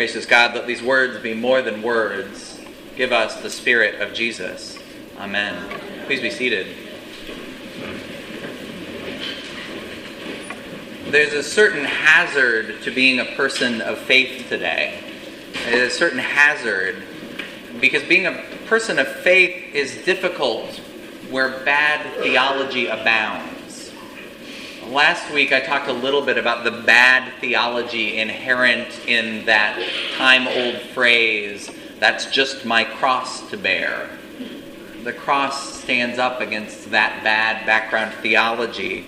Gracious God, let these words be more than words. Give us the Spirit of Jesus. Amen. Please be seated. There's a certain hazard to being a person of faith today. There's a certain hazard because being a person of faith is difficult where bad theology abounds. Last week I talked a little bit about the bad theology inherent in that time old phrase, that's just my cross to bear. The cross stands up against that bad background theology.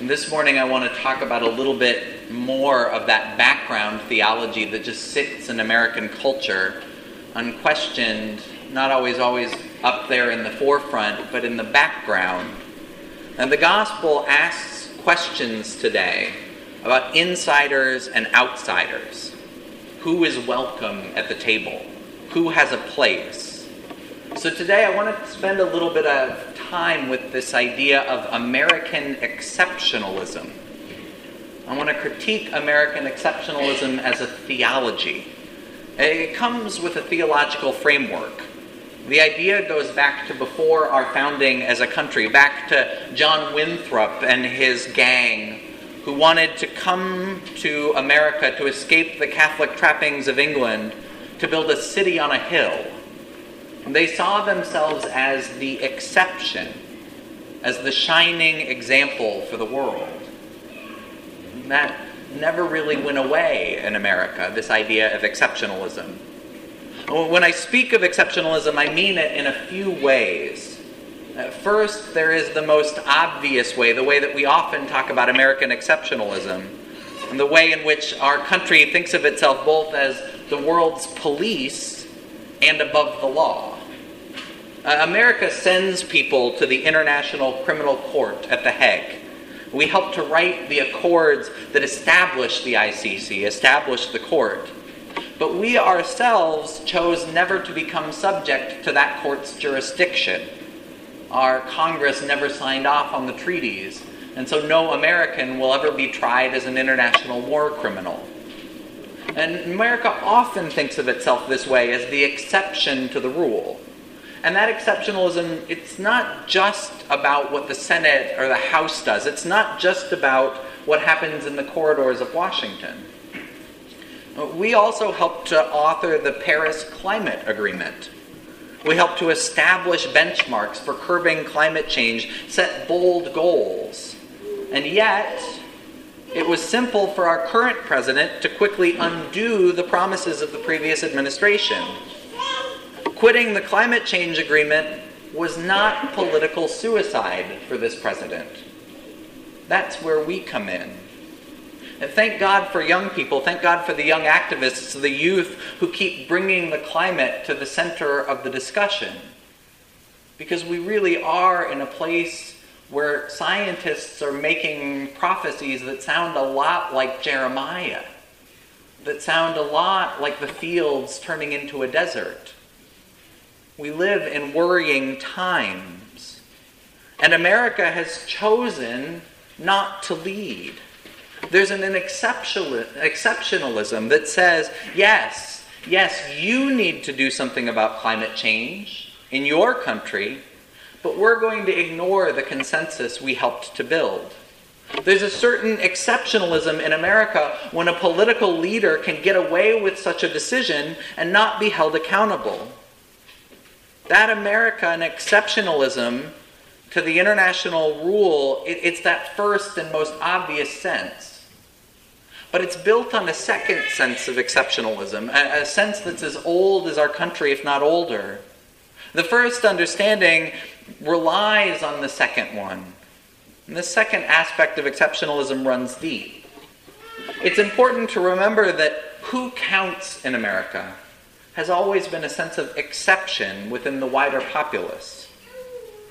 And this morning I want to talk about a little bit more of that background theology that just sits in American culture, unquestioned, not always always up there in the forefront, but in the background. And the gospel asks questions today about insiders and outsiders. Who is welcome at the table? Who has a place? So today I want to spend a little bit of time with this idea of American exceptionalism. I want to critique American exceptionalism as a theology. It comes with a theological framework. The idea goes back to before our founding as a country, back to John Winthrop and his gang, who wanted to come to America to escape the Catholic trappings of England to build a city on a hill. They saw themselves as the exception, as the shining example for the world. That never really went away in America, this idea of exceptionalism. When I speak of exceptionalism, I mean it in a few ways. First, there is the most obvious way, the way that we often talk about American exceptionalism, and the way in which our country thinks of itself both as the world's police and above the law. Uh, America sends people to the International Criminal Court at The Hague. We help to write the accords that establish the ICC, establish the court. But we ourselves chose never to become subject to that court's jurisdiction. Our Congress never signed off on the treaties, and so no American will ever be tried as an international war criminal. And America often thinks of itself this way as the exception to the rule. And that exceptionalism, it's not just about what the Senate or the House does. It's not just about what happens in the corridors of Washington. We also helped to author the Paris Climate Agreement. We helped to establish benchmarks for curbing climate change, set bold goals. And yet, it was simple for our current president to quickly undo the promises of the previous administration. Quitting the climate change agreement was not political suicide for this president. That's where we come in. And thank God for young people. Thank God for the young activists, the youth who keep bringing the climate to the center of the discussion. Because we really are in a place where scientists are making prophecies that sound a lot like Jeremiah, that sound a lot like the fields turning into a desert. We live in worrying times. And America has chosen not to lead. There's an, an exceptionalism that says, yes, yes, you need to do something about climate change in your country, but we're going to ignore the consensus we helped to build. There's a certain exceptionalism in America when a political leader can get away with such a decision and not be held accountable. That America exceptionalism to the international rule, it, it's that first and most obvious sense. But it's built on a second sense of exceptionalism, a, a sense that's as old as our country, if not older. The first understanding relies on the second one. And the second aspect of exceptionalism runs deep. It's important to remember that who counts in America has always been a sense of exception within the wider populace.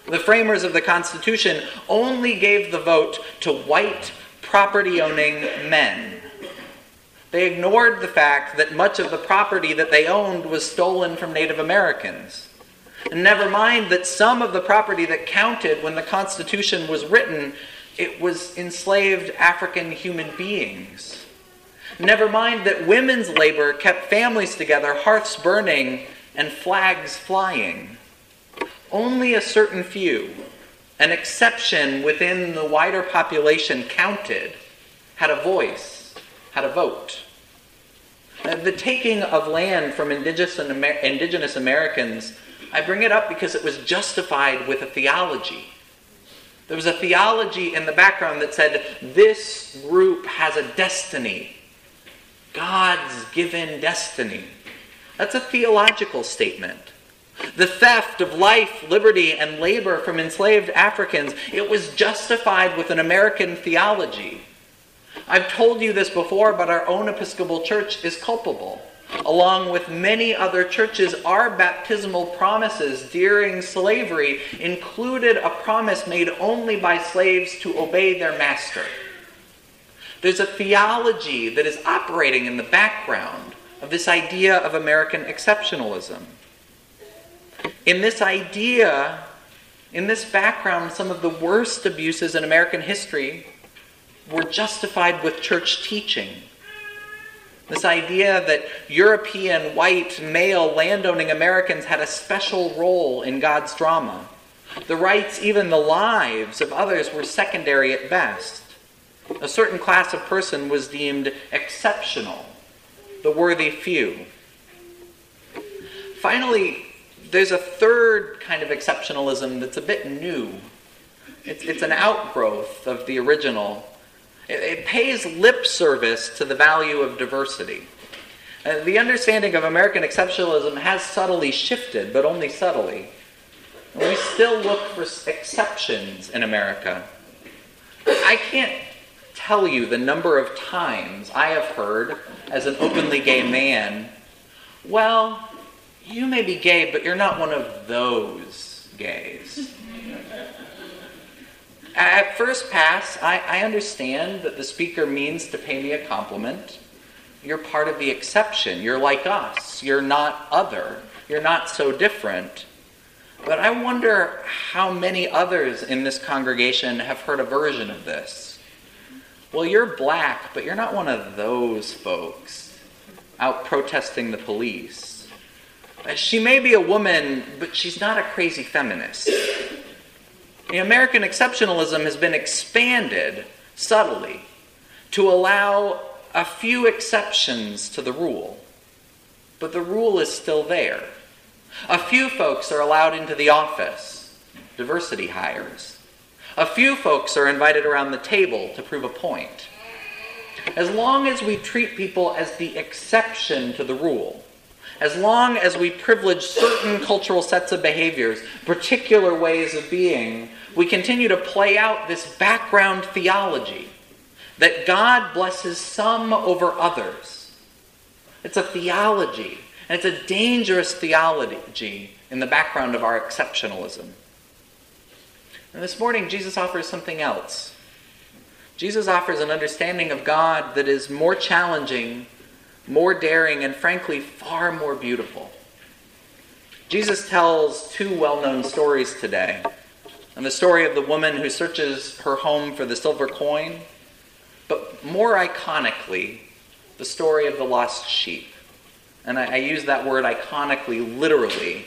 The framers of the Constitution only gave the vote to white, property owning men. They ignored the fact that much of the property that they owned was stolen from Native Americans. And never mind that some of the property that counted when the Constitution was written, it was enslaved African human beings. Never mind that women's labor kept families together, hearths burning, and flags flying. Only a certain few, an exception within the wider population, counted, had a voice, had a vote. The taking of land from indigenous, indigenous Americans, I bring it up because it was justified with a theology. There was a theology in the background that said this group has a destiny, God's given destiny. That's a theological statement. The theft of life, liberty, and labor from enslaved Africans, it was justified with an American theology. I've told you this before, but our own Episcopal Church is culpable. Along with many other churches, our baptismal promises during slavery included a promise made only by slaves to obey their master. There's a theology that is operating in the background of this idea of American exceptionalism. In this idea, in this background, some of the worst abuses in American history were justified with church teaching. This idea that European, white, male, landowning Americans had a special role in God's drama. The rights, even the lives of others, were secondary at best. A certain class of person was deemed exceptional, the worthy few. Finally, there's a third kind of exceptionalism that's a bit new. It's, it's an outgrowth of the original. It, it pays lip service to the value of diversity. Uh, the understanding of American exceptionalism has subtly shifted, but only subtly. We still look for exceptions in America. I can't tell you the number of times I have heard, as an openly gay man, well, you may be gay, but you're not one of those gays. At first pass, I, I, understand that the speaker means to pay me a compliment. You're part of the exception. You're like us. You're not other. You're not so different. But I wonder how many others in this congregation have heard a version of this. Well, you're black, but you're not one of those folks out protesting the police. Uh, she may be a woman, but she's not a crazy feminist. American exceptionalism has been expanded subtly to allow a few exceptions to the rule, but the rule is still there. A few folks are allowed into the office, diversity hires. A few folks are invited around the table to prove a point. As long as we treat people as the exception to the rule, as long as we privilege certain cultural sets of behaviors, particular ways of being, we continue to play out this background theology that God blesses some over others. It's a theology, and it's a dangerous theology in the background of our exceptionalism. And this morning, Jesus offers something else. Jesus offers an understanding of God that is more challenging, more daring, and frankly, far more beautiful. Jesus tells two well known stories today and the story of the woman who searches her home for the silver coin, but more iconically, the story of the lost sheep. And I, I use that word iconically literally.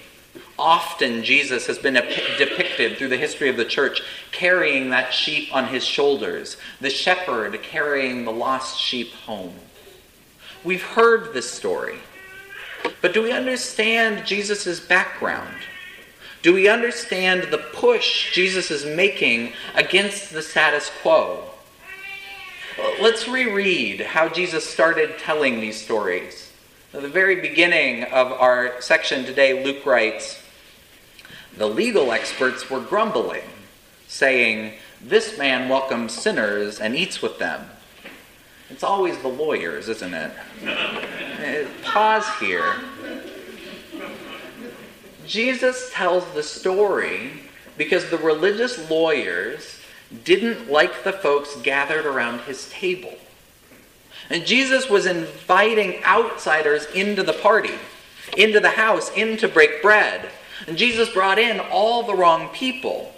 Often Jesus has been depicted through the history of the church carrying that sheep on his shoulders, the shepherd carrying the lost sheep home. We've heard this story, but do we understand Jesus' background? Do we understand the push Jesus is making against the status quo? Let's reread how Jesus started telling these stories. At the very beginning of our section today, Luke writes The legal experts were grumbling, saying, This man welcomes sinners and eats with them. It's always the lawyers, isn't it? Uh, pause here. Jesus tells the story because the religious lawyers didn't like the folks gathered around his table. And Jesus was inviting outsiders into the party, into the house, in to break bread. And Jesus brought in all the wrong people.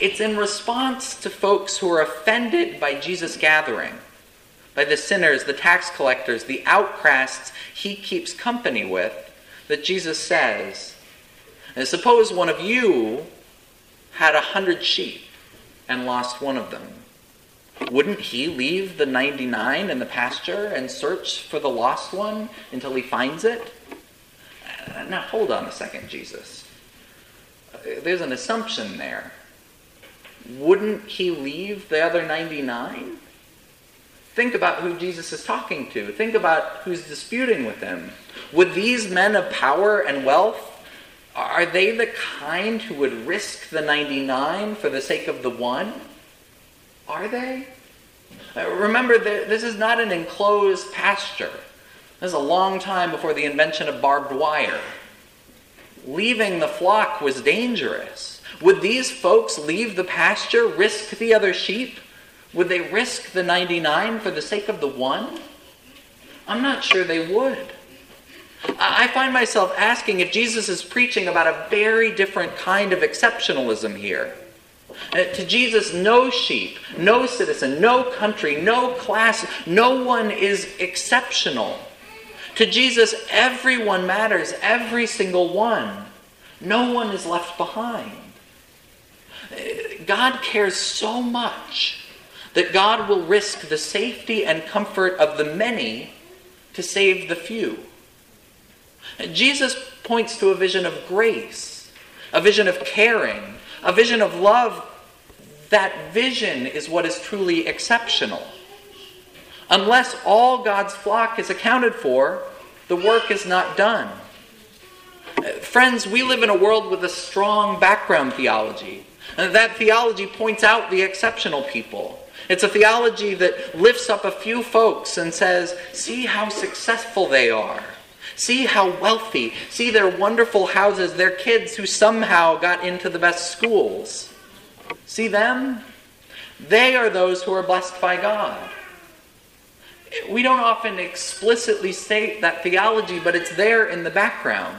It's in response to folks who are offended by Jesus' gathering, by the sinners, the tax collectors, the outcasts he keeps company with, that Jesus says, and suppose one of you had a hundred sheep and lost one of them. Wouldn't he leave the 99 in the pasture and search for the lost one until he finds it? Now, hold on a second, Jesus. There's an assumption there. Wouldn't he leave the other 99? Think about who Jesus is talking to. Think about who's disputing with him. Would these men of power and wealth are they the kind who would risk the 99 for the sake of the one? Are they? Uh, remember, this is not an enclosed pasture. This is a long time before the invention of barbed wire. Leaving the flock was dangerous. Would these folks leave the pasture, risk the other sheep? Would they risk the 99 for the sake of the one? I'm not sure they would. I find myself asking if Jesus is preaching about a very different kind of exceptionalism here. Uh, to Jesus, no sheep, no citizen, no country, no class, no one is exceptional. To Jesus, everyone matters, every single one. No one is left behind. God cares so much that God will risk the safety and comfort of the many to save the few. Jesus points to a vision of grace, a vision of caring, a vision of love. That vision is what is truly exceptional. Unless all God's flock is accounted for, the work is not done. Friends, we live in a world with a strong background theology. And that theology points out the exceptional people. It's a theology that lifts up a few folks and says, see how successful they are. See how wealthy. See their wonderful houses, their kids who somehow got into the best schools. See them? They are those who are blessed by God. We don't often explicitly state that theology, but it's there in the background.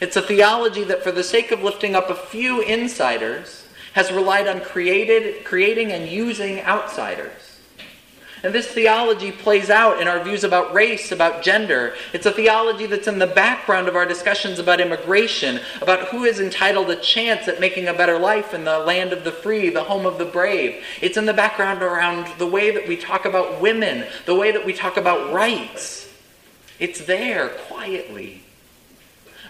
It's a theology that, for the sake of lifting up a few insiders, has relied on created, creating and using outsiders. And this theology plays out in our views about race, about gender. It's a theology that's in the background of our discussions about immigration, about who is entitled a chance at making a better life in the land of the free, the home of the brave. It's in the background around the way that we talk about women, the way that we talk about rights. It's there quietly.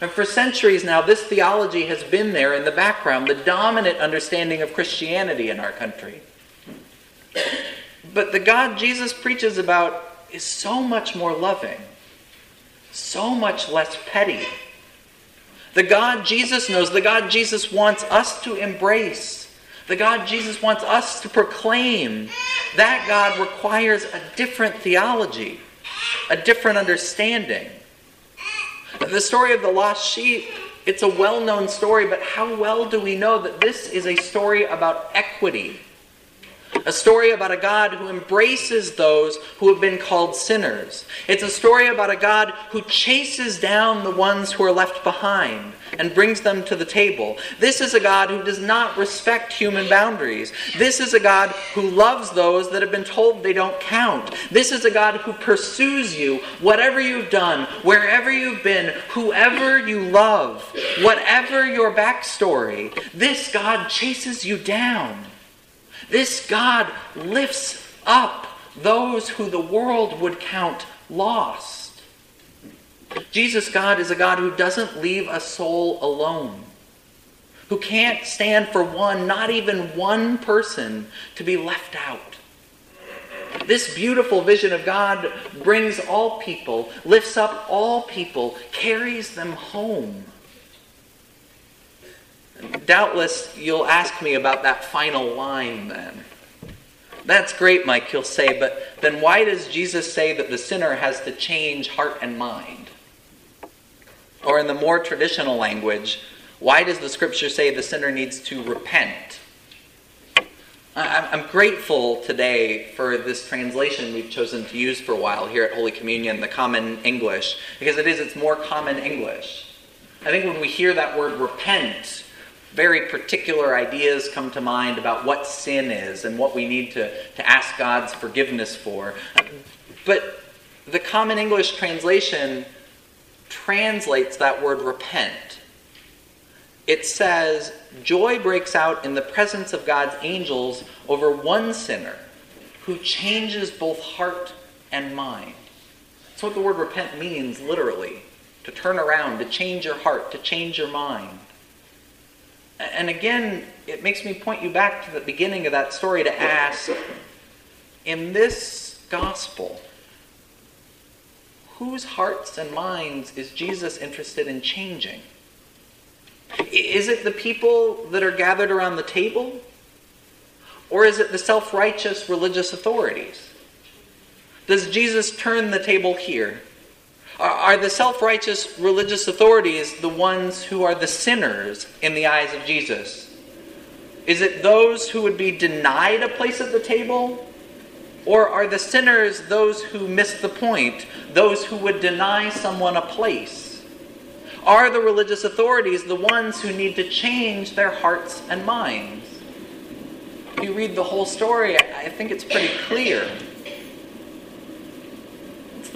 And for centuries now, this theology has been there in the background, the dominant understanding of Christianity in our country. But the God Jesus preaches about is so much more loving, so much less petty. The God Jesus knows, the God Jesus wants us to embrace, the God Jesus wants us to proclaim, that God requires a different theology, a different understanding. The story of the lost sheep, it's a well known story, but how well do we know that this is a story about equity? A story about a God who embraces those who have been called sinners. It's a story about a God who chases down the ones who are left behind and brings them to the table. This is a God who does not respect human boundaries. This is a God who loves those that have been told they don't count. This is a God who pursues you, whatever you've done, wherever you've been, whoever you love, whatever your backstory. This God chases you down. This God lifts up those who the world would count lost. Jesus, God, is a God who doesn't leave a soul alone, who can't stand for one, not even one person, to be left out. This beautiful vision of God brings all people, lifts up all people, carries them home. Doubtless, you'll ask me about that final line then. That's great, Mike, you'll say, but then why does Jesus say that the sinner has to change heart and mind? Or in the more traditional language, why does the scripture say the sinner needs to repent? I'm grateful today for this translation we've chosen to use for a while here at Holy Communion, the Common English, because it is its more common English. I think when we hear that word repent, very particular ideas come to mind about what sin is and what we need to, to ask God's forgiveness for. But the Common English translation translates that word repent. It says, Joy breaks out in the presence of God's angels over one sinner who changes both heart and mind. That's what the word repent means, literally to turn around, to change your heart, to change your mind. And again, it makes me point you back to the beginning of that story to ask in this gospel, whose hearts and minds is Jesus interested in changing? Is it the people that are gathered around the table? Or is it the self righteous religious authorities? Does Jesus turn the table here? Are the self righteous religious authorities the ones who are the sinners in the eyes of Jesus? Is it those who would be denied a place at the table? Or are the sinners those who miss the point, those who would deny someone a place? Are the religious authorities the ones who need to change their hearts and minds? If you read the whole story, I think it's pretty clear.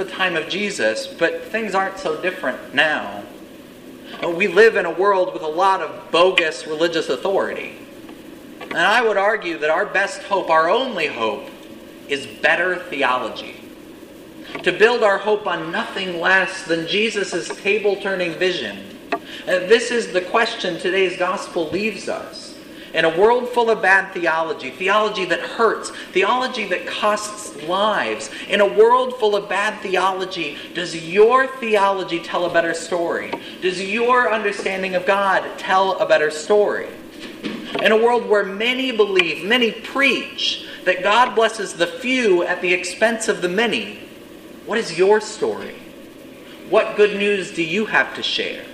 The time of Jesus, but things aren't so different now. We live in a world with a lot of bogus religious authority. And I would argue that our best hope, our only hope, is better theology. To build our hope on nothing less than Jesus' table turning vision. Uh, this is the question today's gospel leaves us. In a world full of bad theology, theology that hurts, theology that costs lives, in a world full of bad theology, does your theology tell a better story? Does your understanding of God tell a better story? In a world where many believe, many preach, that God blesses the few at the expense of the many. What is your story? What good news do you have to share?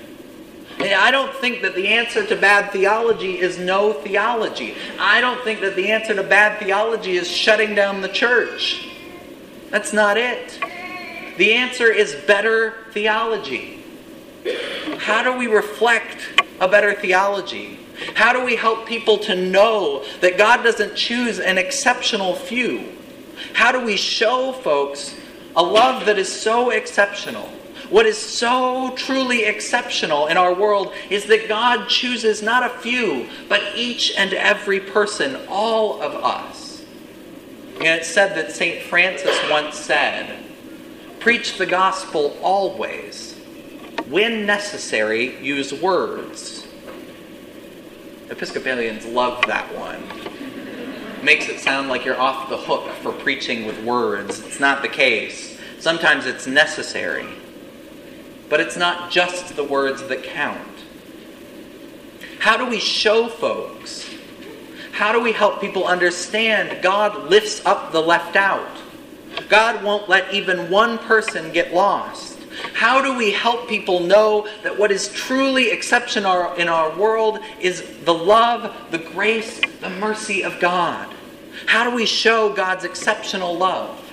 I don't think that the answer to bad theology is no theology. I don't think that the answer to bad theology is shutting down the church. That's not it. The answer is better theology. How do we reflect a better theology? How do we help people to know that God doesn't choose an exceptional few? How do we show folks a love that is so exceptional? What is so truly exceptional in our world is that God chooses not a few, but each and every person, all of us. And it's said that St. Francis once said, Preach the gospel always. When necessary, use words Episcopalians love that one. Makes it sound like you're off the hook for preaching with words. It's not the case. Sometimes it's necessary. But it's not just the words that count. How do we show folks? How do we help people understand God lifts up the left out? God won't let even one person get lost. How do we help people know that what is truly exceptional in our world is the love, the grace, the mercy of God? How do we show God's exceptional love?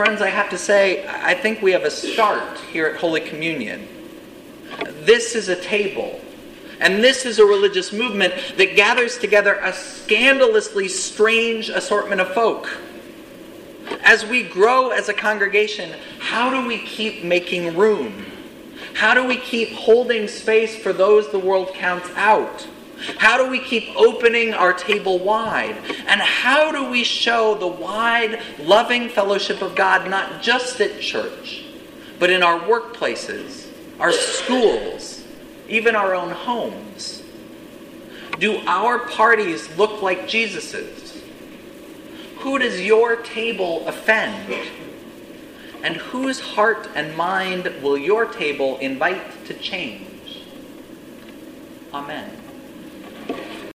Friends, I have to say, I think we have a start here at Holy Communion. This is a table. And this is a religious movement that gathers together a scandalously strange assortment of folk as we grow as a congregation, how do we keep making room? How do we keep holding space for those the world counts out? How do we keep opening our table wide? And how do we show the wide, loving fellowship of God not just at church, but in our workplaces, our schools, even our own homes? Do our parties look like Jesus's? Who does your table offend? And whose heart and mind will your table invite to change? Amen.